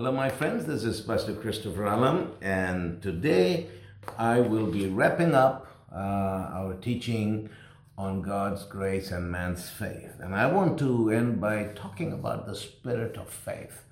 Hello, my friends. This is Pastor Christopher Alam, and today I will be wrapping up uh, our teaching on God's grace and man's faith. And I want to end by talking about the spirit of faith.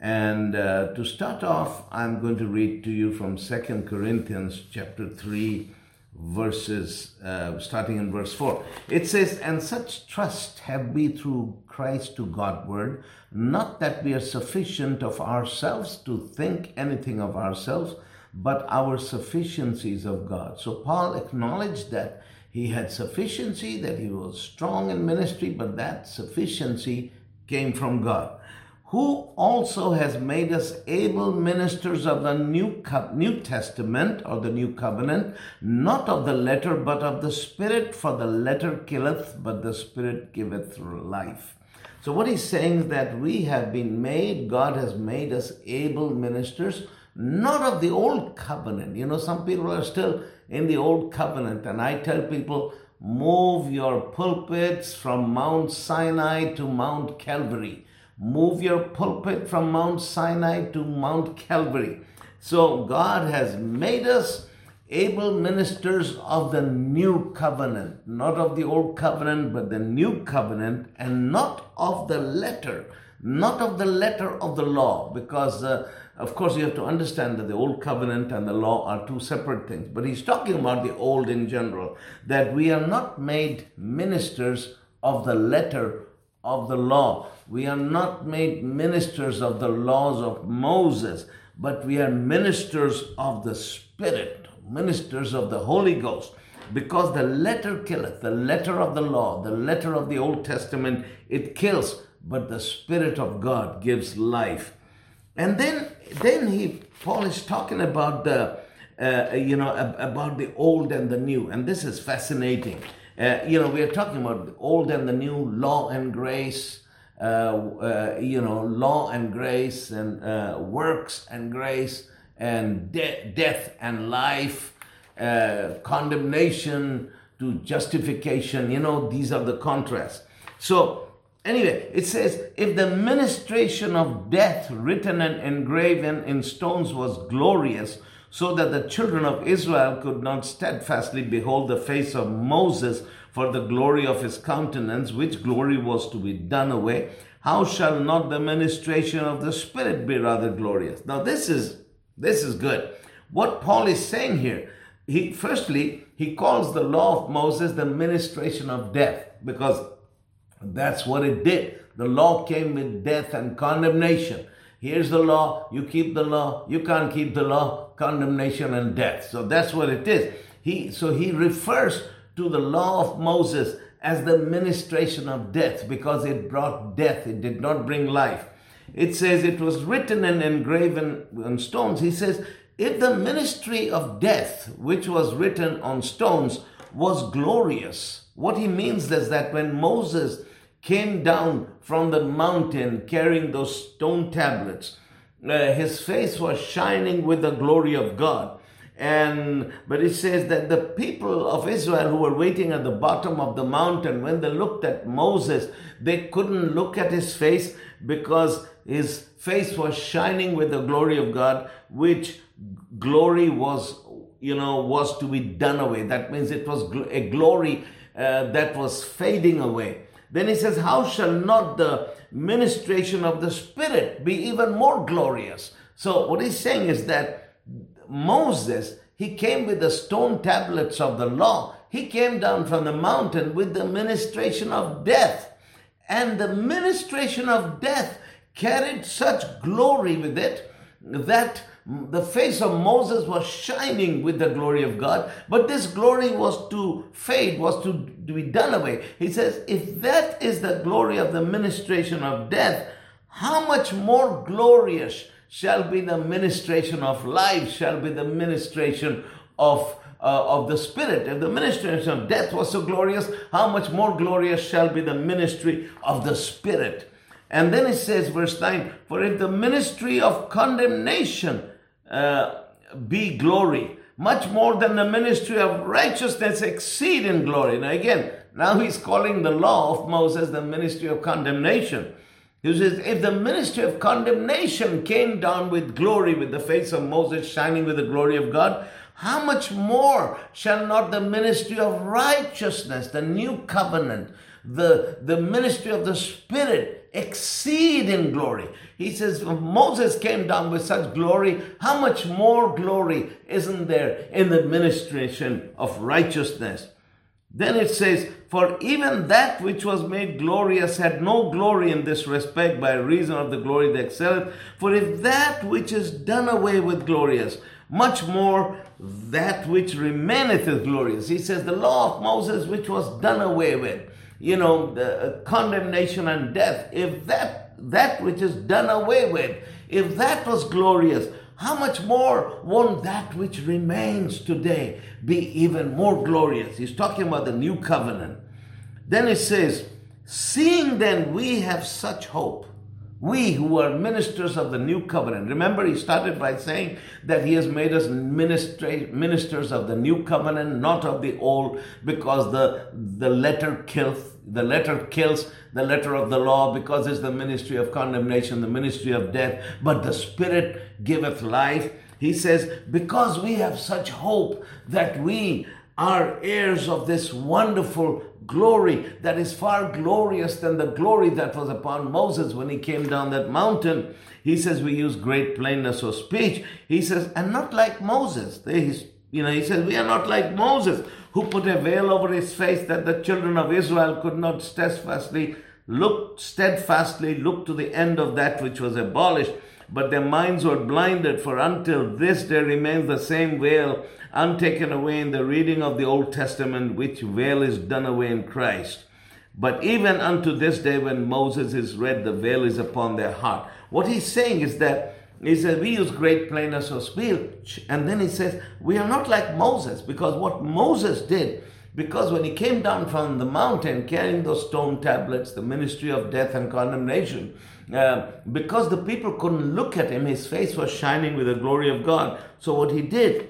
And uh, to start off, I'm going to read to you from Second Corinthians chapter 3, verses, uh, starting in verse 4. It says, And such trust have we through Christ to Godward, not that we are sufficient of ourselves to think anything of ourselves, but our sufficiencies of God. So Paul acknowledged that he had sufficiency, that he was strong in ministry, but that sufficiency came from God who also has made us able ministers of the new, Co- new Testament or the new covenant, not of the letter, but of the Spirit, for the letter killeth, but the Spirit giveth life. So, what he's saying is that we have been made, God has made us able ministers, not of the old covenant. You know, some people are still in the old covenant, and I tell people, move your pulpits from Mount Sinai to Mount Calvary move your pulpit from Mount Sinai to Mount Calvary. So God has made us able ministers of the new covenant, not of the old covenant, but the new covenant, and not of the letter, not of the letter of the law, because uh, of course you have to understand that the old covenant and the law are two separate things. But he's talking about the old in general, that we are not made ministers of the letter of the law. We are not made ministers of the laws of Moses, but we are ministers of the Spirit, ministers of the Holy Ghost. Because the letter killeth, the letter of the law, the letter of the Old Testament, it kills, but the Spirit of God gives life. And then, then he, Paul is talking about the, uh, you know, about the old and the new, and this is fascinating. Uh, you know, we are talking about old and the new, law and grace, uh, uh, you know, law and grace, and uh, works and grace, and de- death and life, uh, condemnation to justification. You know, these are the contrasts. So, anyway, it says, if the ministration of death written and engraven in stones was glorious, so that the children of Israel could not steadfastly behold the face of Moses for the glory of his countenance, which glory was to be done away. How shall not the ministration of the Spirit be rather glorious? Now this is this is good. What Paul is saying here, he firstly he calls the law of Moses the ministration of death because that's what it did. The law came with death and condemnation. Here's the law, you keep the law, you can't keep the law, condemnation and death. So that's what it is. He so he refers to the law of Moses as the ministration of death because it brought death, it did not bring life. It says it was written and engraven on stones. He says, if the ministry of death, which was written on stones, was glorious, what he means is that when Moses came down from the mountain carrying those stone tablets. Uh, his face was shining with the glory of God. And but it says that the people of Israel who were waiting at the bottom of the mountain, when they looked at Moses, they couldn't look at his face because his face was shining with the glory of God, which glory was, you know, was to be done away. That means it was a glory uh, that was fading away. Then he says, How shall not the ministration of the Spirit be even more glorious? So, what he's saying is that Moses, he came with the stone tablets of the law. He came down from the mountain with the ministration of death. And the ministration of death carried such glory with it that the face of Moses was shining with the glory of God, but this glory was to fade, was to, be done away. He says, if that is the glory of the ministration of death, how much more glorious shall be the ministration of life, shall be the ministration of uh, of the Spirit. If the ministration of death was so glorious, how much more glorious shall be the ministry of the Spirit? And then it says, verse 9, for if the ministry of condemnation uh, be glory, much more than the ministry of righteousness exceed in glory. Now again, now he's calling the law of Moses the ministry of condemnation. He says, if the ministry of condemnation came down with glory, with the face of Moses shining with the glory of God, how much more shall not the ministry of righteousness, the new covenant, the, the ministry of the Spirit exceed in glory? He says, Moses came down with such glory, how much more glory isn't there in the ministration of righteousness? Then it says, For even that which was made glorious had no glory in this respect by reason of the glory that excelleth. For if that which is done away with glorious, much more that which remaineth is glorious. He says, The law of Moses which was done away with, you know, the uh, condemnation and death, if that that which is done away with, if that was glorious, how much more won't that which remains today be even more glorious? He's talking about the new covenant. Then it says, Seeing then we have such hope, we who are ministers of the new covenant. Remember, he started by saying that he has made us ministers of the new covenant, not of the old, because the, the letter kills, the letter kills, the letter of the law, because it's the ministry of condemnation, the ministry of death, but the Spirit giveth life. He says, because we have such hope that we are heirs of this wonderful glory that is far glorious than the glory that was upon Moses when he came down that mountain. He says we use great plainness of speech. He says, and not like Moses. They, you know, he says, we are not like Moses, who put a veil over his face that the children of Israel could not steadfastly look steadfastly look to the end of that which was abolished but their minds were blinded for until this day remains the same veil untaken away in the reading of the Old Testament, which veil is done away in Christ. But even unto this day, when Moses is read, the veil is upon their heart. What he's saying is that he says, We use great plainness of speech. And then he says, We are not like Moses, because what Moses did, because when he came down from the mountain carrying those stone tablets, the ministry of death and condemnation, uh, because the people couldn't look at him, his face was shining with the glory of God. So what he did,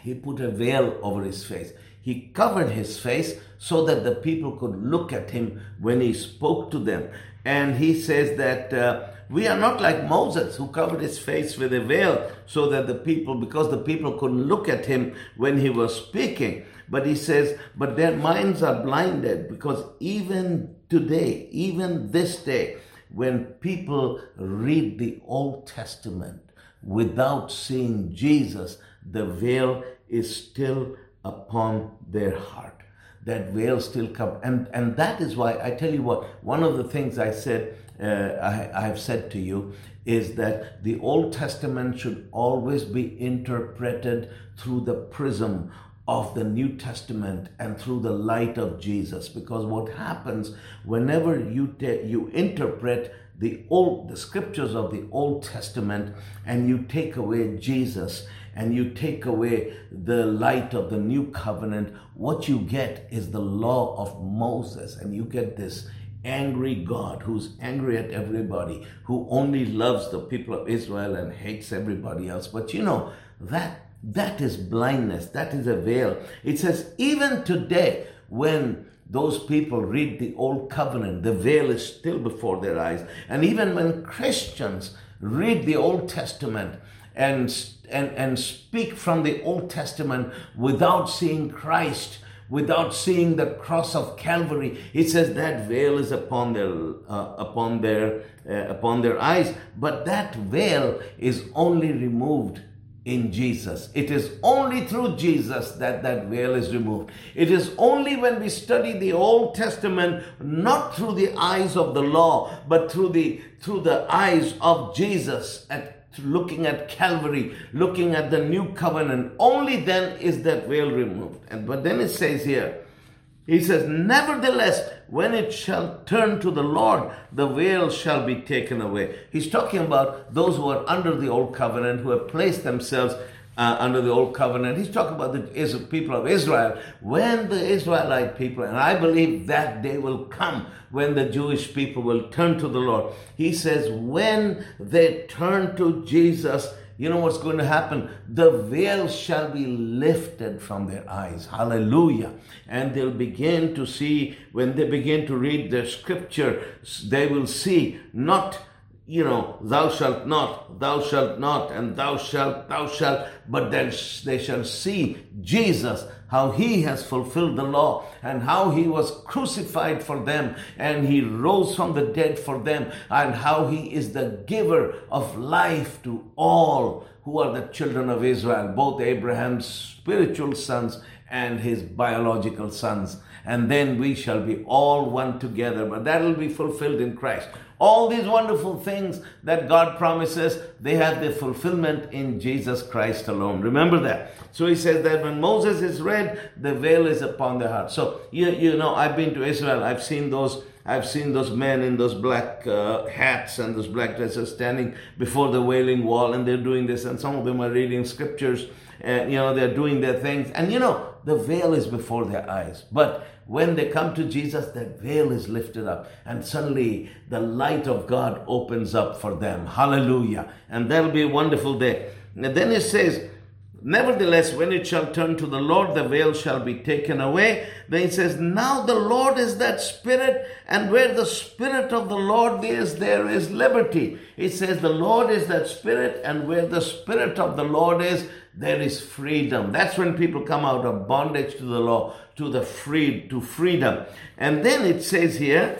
he put a veil over his face. He covered his face so that the people could look at him when he spoke to them. And he says that uh, we are not like Moses, who covered his face with a veil so that the people, because the people couldn't look at him when he was speaking. But he says, but their minds are blinded because even today, even this day, when people read the Old Testament without seeing Jesus, the veil is still upon their heart. That veil still comes. And, and that is why I tell you what, one of the things I said, uh, I, I have said to you, is that the Old Testament should always be interpreted through the prism of the New Testament and through the light of Jesus. Because what happens whenever you, te- you interpret the old the scriptures of the Old Testament and you take away Jesus and you take away the light of the new covenant, what you get is the law of Moses, and you get this angry God who's angry at everybody, who only loves the people of Israel and hates everybody else. But you know, that that is blindness, that is a veil. It says, even today, when those people read the old covenant, the veil is still before their eyes. And even when Christians read the Old Testament and, and, and speak from the Old Testament without seeing Christ, without seeing the cross of Calvary, it says that veil is upon their, uh, upon their, uh, upon their eyes. But that veil is only removed in Jesus. It is only through Jesus that that veil is removed. It is only when we study the Old Testament not through the eyes of the law but through the through the eyes of Jesus at looking at Calvary, looking at the new covenant, only then is that veil removed. And but then it says here, he says, Nevertheless, when it shall turn to the Lord, the veil shall be taken away. He's talking about those who are under the old covenant, who have placed themselves uh, under the old covenant. He's talking about the people of Israel. When the Israelite people, and I believe that day will come when the Jewish people will turn to the Lord. He says, when they turn to Jesus, you know what's going to happen? The veil shall be lifted from their eyes. Hallelujah. And they'll begin to see, when they begin to read the scripture, they will see not you know, thou shalt not, thou shalt not, and thou shalt, thou shalt, but then they shall see Jesus, how he has fulfilled the law, and how he was crucified for them, and he rose from the dead for them, and how he is the giver of life to all who are the children of Israel, both Abraham's spiritual sons and his biological sons. And then we shall be all one together, but that will be fulfilled in Christ. All these wonderful things that God promises, they have their fulfillment in Jesus Christ alone. Remember that. So he says that when Moses is read, the veil is upon their heart. So, you, you know, I've been to Israel. I've seen those I've seen those men in those black uh, hats and those black dresses standing before the wailing wall and they're doing this and some of them are reading scriptures and you know they're doing their things and you know the veil is before their eyes but when they come to Jesus, that veil is lifted up, and suddenly the light of God opens up for them. Hallelujah. And that'll be a wonderful day. And then it says, Nevertheless, when it shall turn to the Lord, the veil shall be taken away. Then he says, Now the Lord is that Spirit, and where the Spirit of the Lord is, there is liberty. It says, The Lord is that Spirit, and where the Spirit of the Lord is, there is freedom. That's when people come out of bondage to the law to the free to freedom. And then it says here,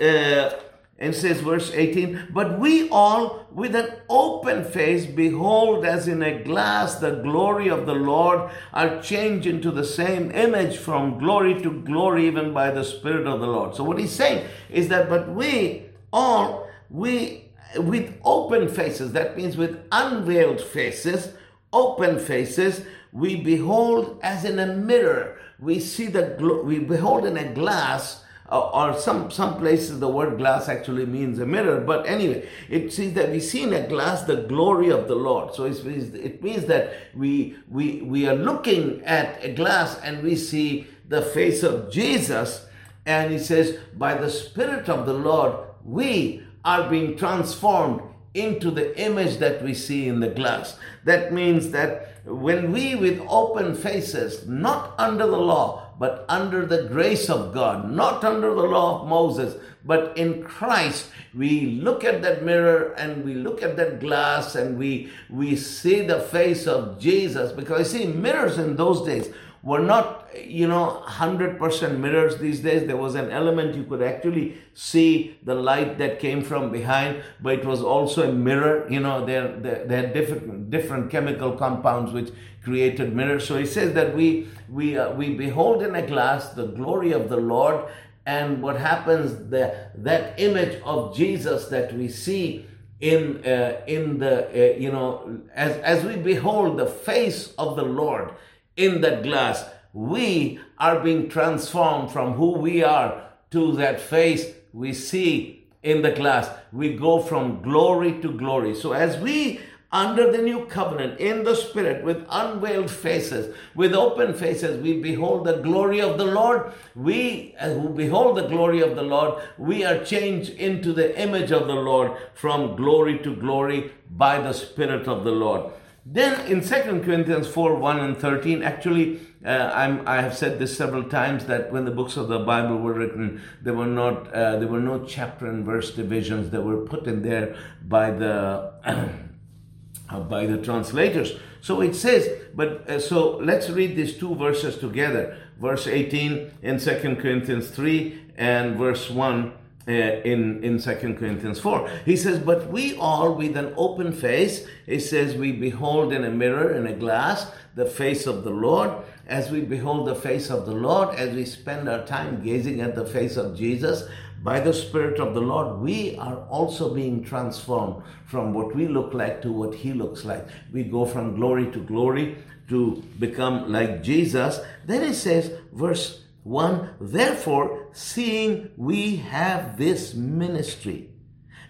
uh, and says verse 18, but we all with an open face behold as in a glass the glory of the Lord are changed into the same image from glory to glory even by the Spirit of the Lord. So what he's saying is that but we all we with open faces, that means with unveiled faces, open faces, we behold as in a mirror. We see the, we behold in a glass, uh, or some, some places the word glass actually means a mirror. But anyway, it says that we see in a glass the glory of the Lord. So it means that we, we, we are looking at a glass and we see the face of Jesus. And he says, by the Spirit of the Lord, we are being transformed into the image that we see in the glass. That means that when we, with open faces, not under the law, but under the grace of God, not under the law of Moses, but in Christ, we look at that mirror and we look at that glass and we, we see the face of Jesus. Because you see, mirrors in those days were not, you know, 100% mirrors these days. There was an element you could actually see the light that came from behind, but it was also a mirror. You know, they they had different, different chemical compounds which created mirrors. So he says that we, we, uh, we behold in a glass the glory of the Lord. And what happens, the, that image of Jesus that we see in, uh, in the, uh, you know, as, as we behold the face of the Lord, in that glass. We are being transformed from who we are to that face we see in the glass. We go from glory to glory. So as we under the new covenant in the spirit with unveiled faces with open faces we behold the glory of the lord we uh, who behold the glory of the lord we are changed into the image of the lord from glory to glory by the spirit of the lord then in 2 Corinthians 4 1 and 13, actually, uh, I'm, I have said this several times that when the books of the Bible were written, there were not uh, there were no chapter and verse divisions that were put in there by the uh, by the translators. So it says, but uh, so let's read these two verses together. Verse 18 in 2 Corinthians 3 and verse 1 uh, in in Second Corinthians four. He says, "But we all, with an open face, he says, we behold in a mirror, in a glass, the face of the Lord. As we behold the face of the Lord, as we spend our time gazing at the face of Jesus." By the Spirit of the Lord, we are also being transformed from what we look like to what He looks like. We go from glory to glory to become like Jesus. Then it says, verse 1 Therefore, seeing we have this ministry,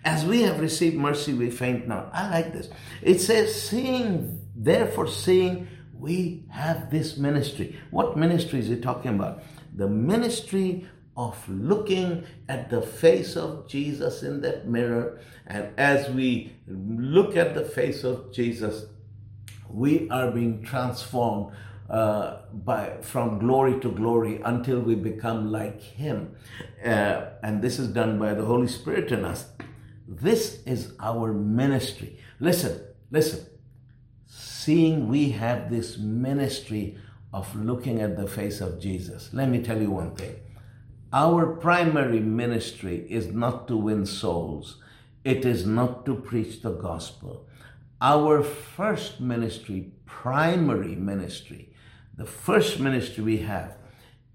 as we have received mercy, we faint not. I like this. It says, seeing, therefore, seeing we have this ministry. What ministry is he talking about? The ministry of looking at the face of Jesus in that mirror. And as we look at the face of Jesus, we are being transformed uh, by from glory to glory until we become like Him, uh, and this is done by the Holy Spirit in us. This is our ministry. Listen, listen. Seeing we have this ministry of looking at the face of Jesus. Let me tell you one thing. Our primary ministry is not to win souls. It is not to preach the gospel. Our first ministry, primary ministry, the first ministry we have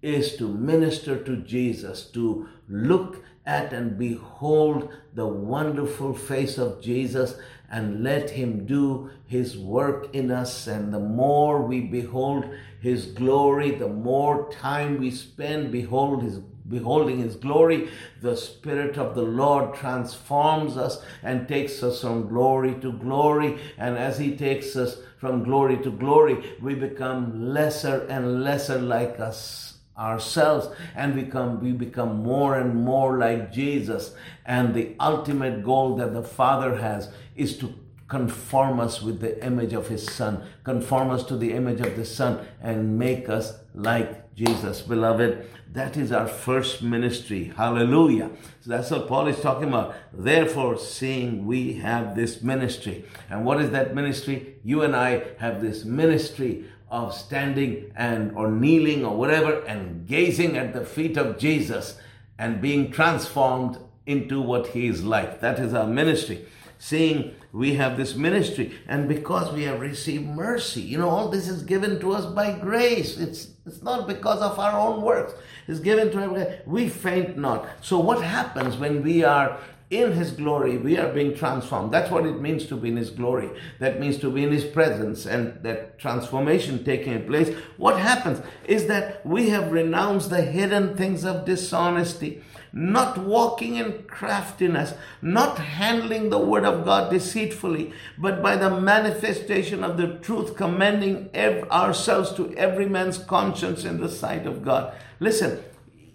is to minister to Jesus, to look at and behold the wonderful face of Jesus and let him do his work in us. And the more we behold his glory, the more time we spend behold his beholding his glory, the Spirit of the Lord transforms us and takes us from glory to glory. And as he takes us from glory to glory, we become lesser and lesser like us ourselves and become we become more and more like Jesus. And the ultimate goal that the father has is to conform us with the image of his son conform us to the image of the son and make us like Jesus beloved. That is our first ministry. Hallelujah. So that's what Paul is talking about. Therefore seeing we have this ministry. And what is that ministry? You and I have this ministry of standing and or kneeling or whatever and gazing at the feet of Jesus and being transformed into what he is like. That is our ministry. Seeing we have this ministry and because we have received mercy, you know, all this is given to us by grace. It's it's not because of our own works. It's given to us. We faint not. So what happens when we are in his glory we are being transformed that's what it means to be in his glory that means to be in his presence and that transformation taking place what happens is that we have renounced the hidden things of dishonesty not walking in craftiness, not handling the word of God deceitfully, but by the manifestation of the truth, commending ev- ourselves to every man's conscience in the sight of God. Listen,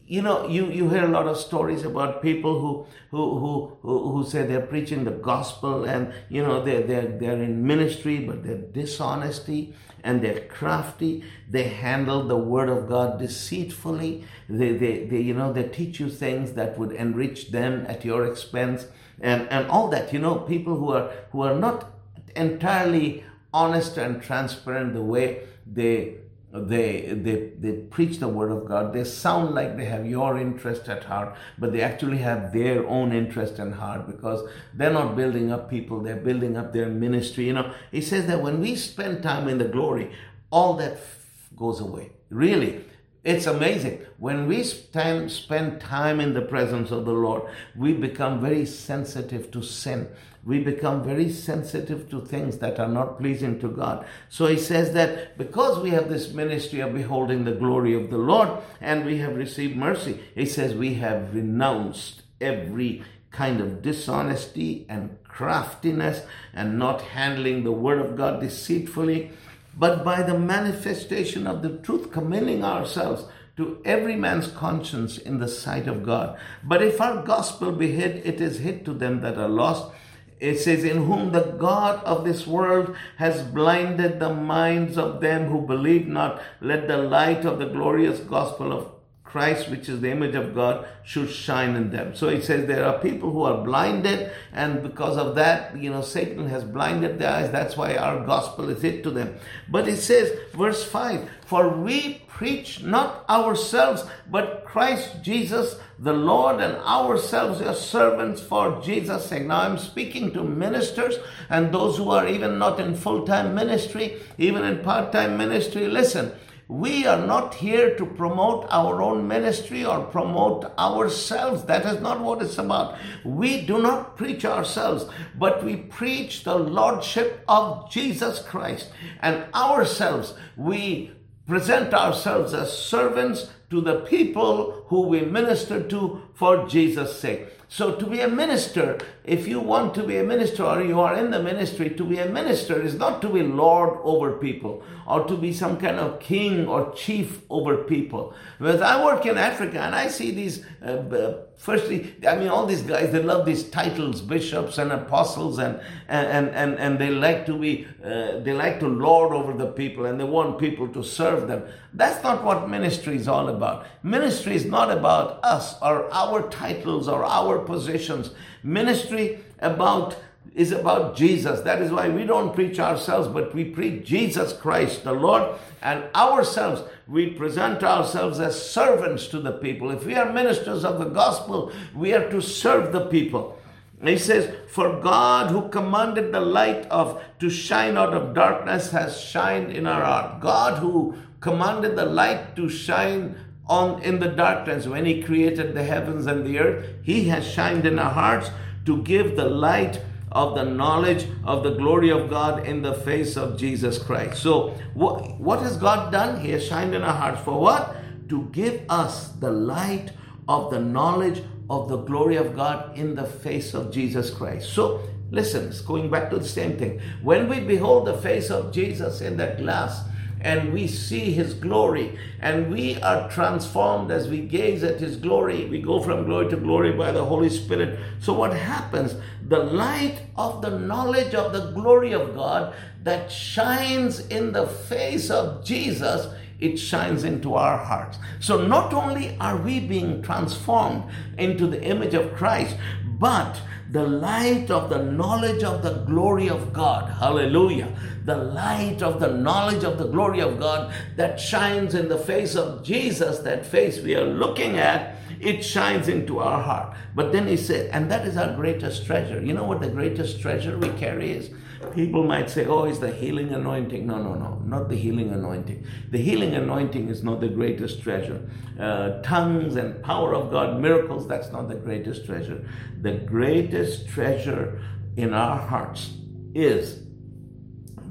you know, you, you hear a lot of stories about people who, who, who, who say they're preaching the gospel and, you know, they're, they're, they're in ministry, but they're dishonesty and they're crafty. They handle the word of God deceitfully. They, they, they, you know, they teach you things that would enrich them at your expense and, and all that. You know, people who are, who are not entirely honest and transparent the way they they, they, they preach the word of God. They sound like they have your interest at heart, but they actually have their own interest in heart because they're not building up people, they're building up their ministry. You know, he says that when we spend time in the glory, all that f- goes away. Really, it's amazing. When we spend, spend time in the presence of the Lord, we become very sensitive to sin. We become very sensitive to things that are not pleasing to God. So he says that because we have this ministry of beholding the glory of the Lord and we have received mercy, he says we have renounced every kind of dishonesty and craftiness and not handling the word of God deceitfully but by the manifestation of the truth, commending ourselves to every man's conscience in the sight of God. But if our gospel be hid, it is hid to them that are lost. It says, In whom the God of this world has blinded the minds of them who believe not, let the light of the glorious gospel of Christ, which is the image of God, should shine in them. So it says there are people who are blinded, and because of that, you know, Satan has blinded their eyes. That's why our gospel is hid to them. But it says, verse 5 For we preach not ourselves, but Christ Jesus the Lord, and ourselves your servants for Jesus' sake. Now I'm speaking to ministers and those who are even not in full time ministry, even in part time ministry. Listen. We are not here to promote our own ministry or promote ourselves. That is not what it's about. We do not preach ourselves, but we preach the Lordship of Jesus Christ. And ourselves, we present ourselves as servants to the people who we minister to for Jesus' sake. So to be a minister, if you want to be a minister or you are in the ministry, to be a minister is not to be lord over people or to be some kind of king or chief over people. Because I work in Africa and I see these, uh, firstly, I mean, all these guys, they love these titles, bishops and apostles, and, and, and, and they like to be, uh, they like to lord over the people and they want people to serve them. That's not what ministry is all about. Ministry is not about us or our titles or our positions. Ministry about is about Jesus. That is why we don't preach ourselves, but we preach Jesus Christ, the Lord, and ourselves. We present ourselves as servants to the people. If we are ministers of the gospel, we are to serve the people. He says, For God who commanded the light of to shine out of darkness has shined in our heart. God who commanded the light to shine on in the darkness when he created the heavens and the earth, he has shined in our hearts to give the light of the knowledge of the glory of God in the face of Jesus Christ. So, what, what has God done? He has shined in our hearts for what? To give us the light of the knowledge of the glory of God in the face of Jesus Christ. So, listen, it's going back to the same thing. When we behold the face of Jesus in that glass, and we see his glory and we are transformed as we gaze at his glory. We go from glory to glory by the Holy Spirit. So, what happens? The light of the knowledge of the glory of God that shines in the face of Jesus it shines into our hearts. So not only are we being transformed into the image of Christ, but the light of the knowledge of the glory of God. Hallelujah. The light of the knowledge of the glory of God that shines in the face of Jesus, that face we are looking at, it shines into our heart. But then he said, and that is our greatest treasure. You know what the greatest treasure we carry is? People might say, oh, it's the healing anointing. No, no, no, not the healing anointing. The healing anointing is not the greatest treasure. Uh, tongues and power of God, miracles, that's not the greatest treasure. The greatest treasure in our hearts is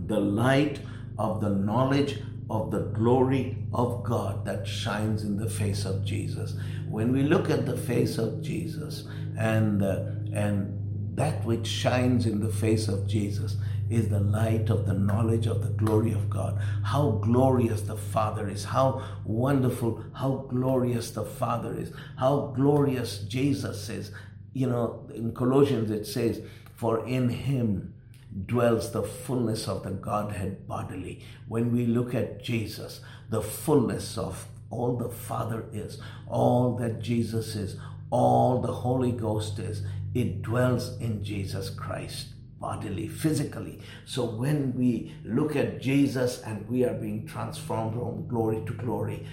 the light of the knowledge of the glory of God that shines in the face of Jesus. When we look at the face of Jesus and uh, and that which shines in the face of Jesus is the light of the knowledge of the glory of God. How glorious the Father is. How wonderful, how glorious the Father is. How glorious Jesus is. You know, in Colossians it says, For in him dwells the fullness of the Godhead bodily. When we look at Jesus, the fullness of all the Father is, all that Jesus is, all the Holy Ghost is, it dwells in Jesus Christ bodily, physically. So when we look at Jesus and we are being transformed from glory to glory,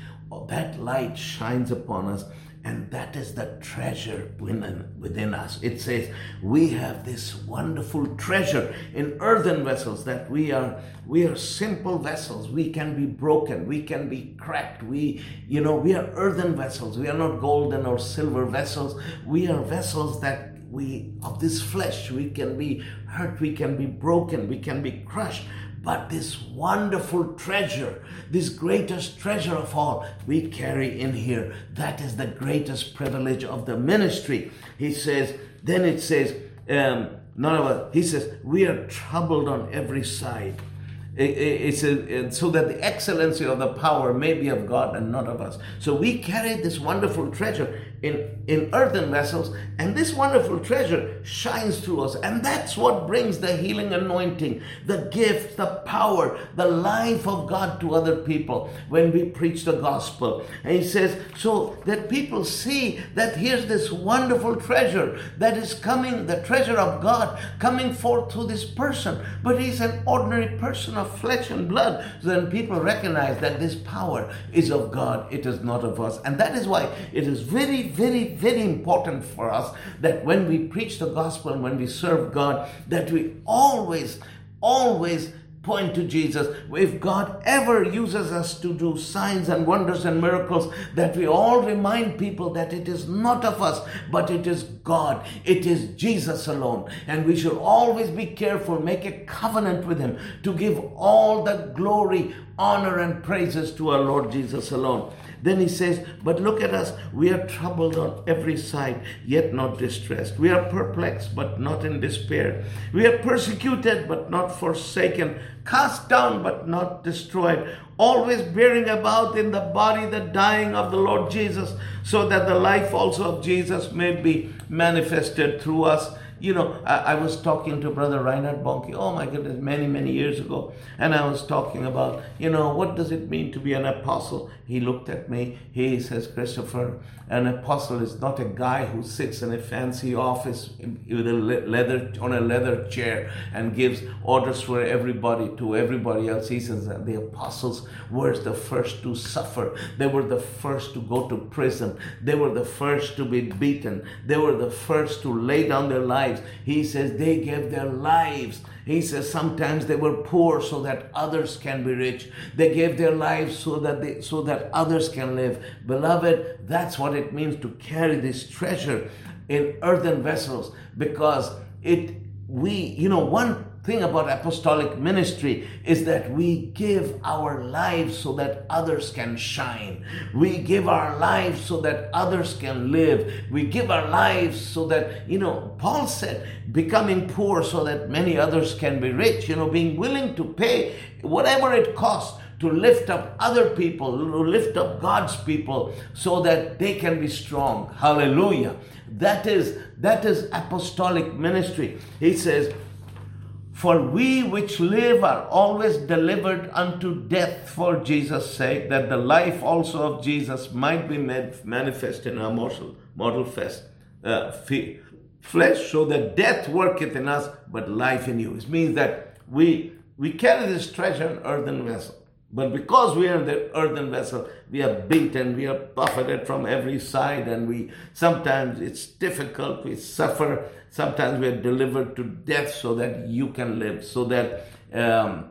that light shines upon us and that is the treasure within, within us. It says we have this wonderful treasure in earthen vessels that we are we are simple vessels. We can be broken, we can be cracked. We, you know, we are earthen vessels. We are not golden or silver vessels. We are vessels that we of this flesh we can be hurt we can be broken we can be crushed but this wonderful treasure, this greatest treasure of all, we carry in here. That is the greatest privilege of the ministry. He says, then it says, um, none of us, he says, we are troubled on every side. It's a, so that the excellency of the power may be of God and not of us. So we carry this wonderful treasure in, in earthen vessels, and this wonderful treasure shines through us. And that's what brings the healing anointing, the gift, the power, the life of God to other people when we preach the gospel. And he says, so that people see that here's this wonderful treasure that is coming, the treasure of God coming forth through this person. But he's an ordinary person of flesh and blood. So then people recognize that this power is of God, it is not of us. And that is why it is very very, very important for us that when we preach the gospel and when we serve God, that we always, always point to Jesus. If God ever uses us to do signs and wonders and miracles, that we all remind people that it is not of us, but it is God. It is Jesus alone. And we should always be careful, make a covenant with Him to give all the glory, honor, and praises to our Lord Jesus alone. Then he says, But look at us. We are troubled on every side, yet not distressed. We are perplexed, but not in despair. We are persecuted, but not forsaken. Cast down, but not destroyed. Always bearing about in the body the dying of the Lord Jesus, so that the life also of Jesus may be manifested through us. You know, I, I, was talking to Brother Reinhard Bonnke, oh my goodness, many, many years ago. And I was talking about, you know, what does it mean to be an apostle? He looked at me, he says, Christopher, an apostle is not a guy who sits in a fancy office with a leather on a leather chair and gives orders for everybody to everybody else. He says that the apostles were the first to suffer. They were the first to go to prison. They were the first to be beaten. They were the first to lay down their lives. He says they gave their lives he says sometimes they were poor so that others can be rich. They gave their lives so that they, so that others can live. Beloved, that's what it means to carry this treasure in earthen vessels because it we you know one thing about apostolic ministry is that we give our lives so that others can shine. We give our lives so that others can live. We give our lives so that, you know, Paul said, becoming poor so that many others can be rich, you know, being willing to pay whatever it costs to lift up other people, to lift up God's people so that they can be strong. Hallelujah. That is that is apostolic ministry. He says, for we which live are always delivered unto death for Jesus' sake, that the life also of Jesus might be made manifest in our mortal, mortal flesh, uh, flesh, so that death worketh in us, but life in you. It means that we we carry this treasure in earthen vessel. But because we are the earthen vessel, we are beaten, we are buffeted from every side, and we sometimes it's difficult, we suffer, Sometimes we are delivered to death so that you can live, so that, um,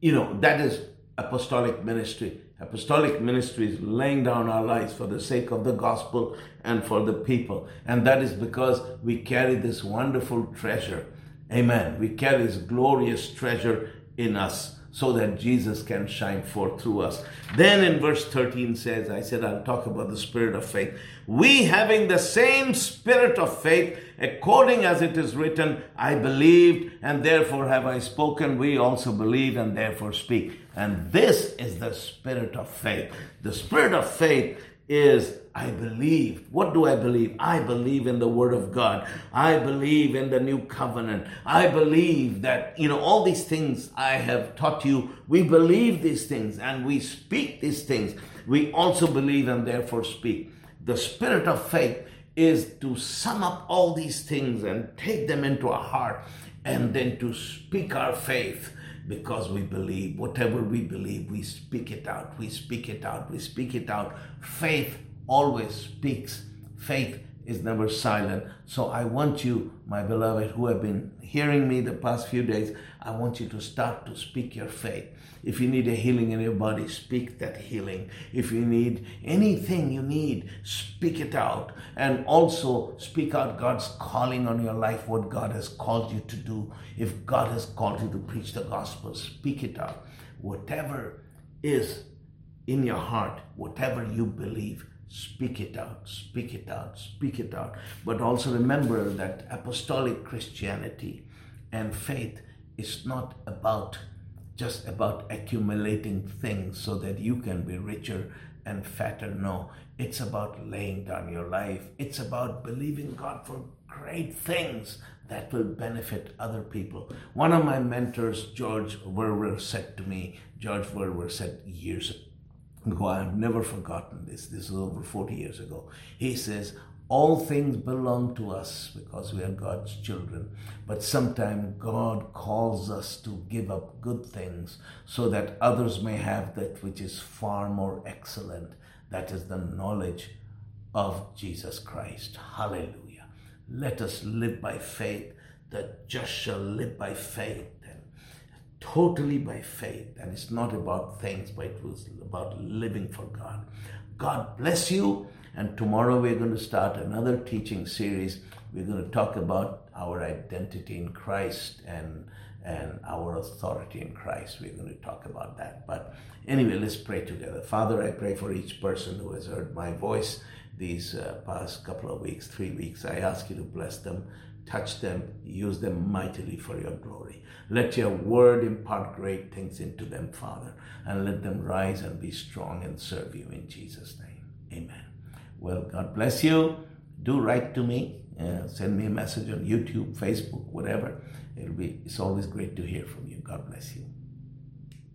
you know, that is apostolic ministry. Apostolic ministry is laying down our lives for the sake of the gospel and for the people. And that is because we carry this wonderful treasure. Amen. We carry this glorious treasure in us so that Jesus can shine forth through us. Then in verse 13 says, I said I'll talk about the spirit of faith. We having the same spirit of faith, according as it is written, I believed and therefore have I spoken. We also believe and therefore speak. And this is the spirit of faith. The spirit of faith is I believe. What do I believe? I believe in the Word of God. I believe in the new covenant. I believe that, you know, all these things I have taught you, we believe these things and we speak these things. We also believe and therefore speak. The spirit of faith is to sum up all these things and take them into our heart and then to speak our faith because we believe. Whatever we believe, we speak it out. We speak it out. We speak it out. Faith always speaks. Faith is never silent. So I want you, my beloved, who have been hearing me the past few days, I want you to start to speak your faith. If you need a healing in your body, speak that healing. If you need anything you need, speak it out. And also speak out God's calling on your life, what God has called you to do. If God has called you to preach the gospel, speak it out. Whatever is in your heart, whatever you believe, speak it out, speak it out, speak it out. But also remember that apostolic Christianity and faith is not about just about accumulating things so that you can be richer and fatter. No, it's about laying down your life. It's about believing God for great things that will benefit other people. One of my mentors, George Verwer, said to me, George Verwer said years ago, I've never forgotten this, this is over 40 years ago. He says, all things belong to us because we are God's children. But sometimes God calls us to give up good things so that others may have that which is far more excellent. That is the knowledge of Jesus Christ. Hallelujah. Let us live by faith. The just shall live by faith and totally by faith. And it's not about things, but it was about living for God. God bless you And tomorrow we're going to start another teaching series. We're going to talk about our identity in Christ and and our authority in Christ. We're going to talk about that. But anyway, let's pray together. Father, I pray for each person who has heard my voice these uh, past couple of weeks, three weeks. I ask you to bless them, touch them, use them mightily for your glory. Let your word impart great things into them, Father, and let them rise and be strong and serve you in Jesus' name. Amen. Well, God bless you. Do write to me. Uh, send me a message on YouTube, Facebook, whatever. It'll be. It's always great to hear from you. God bless you.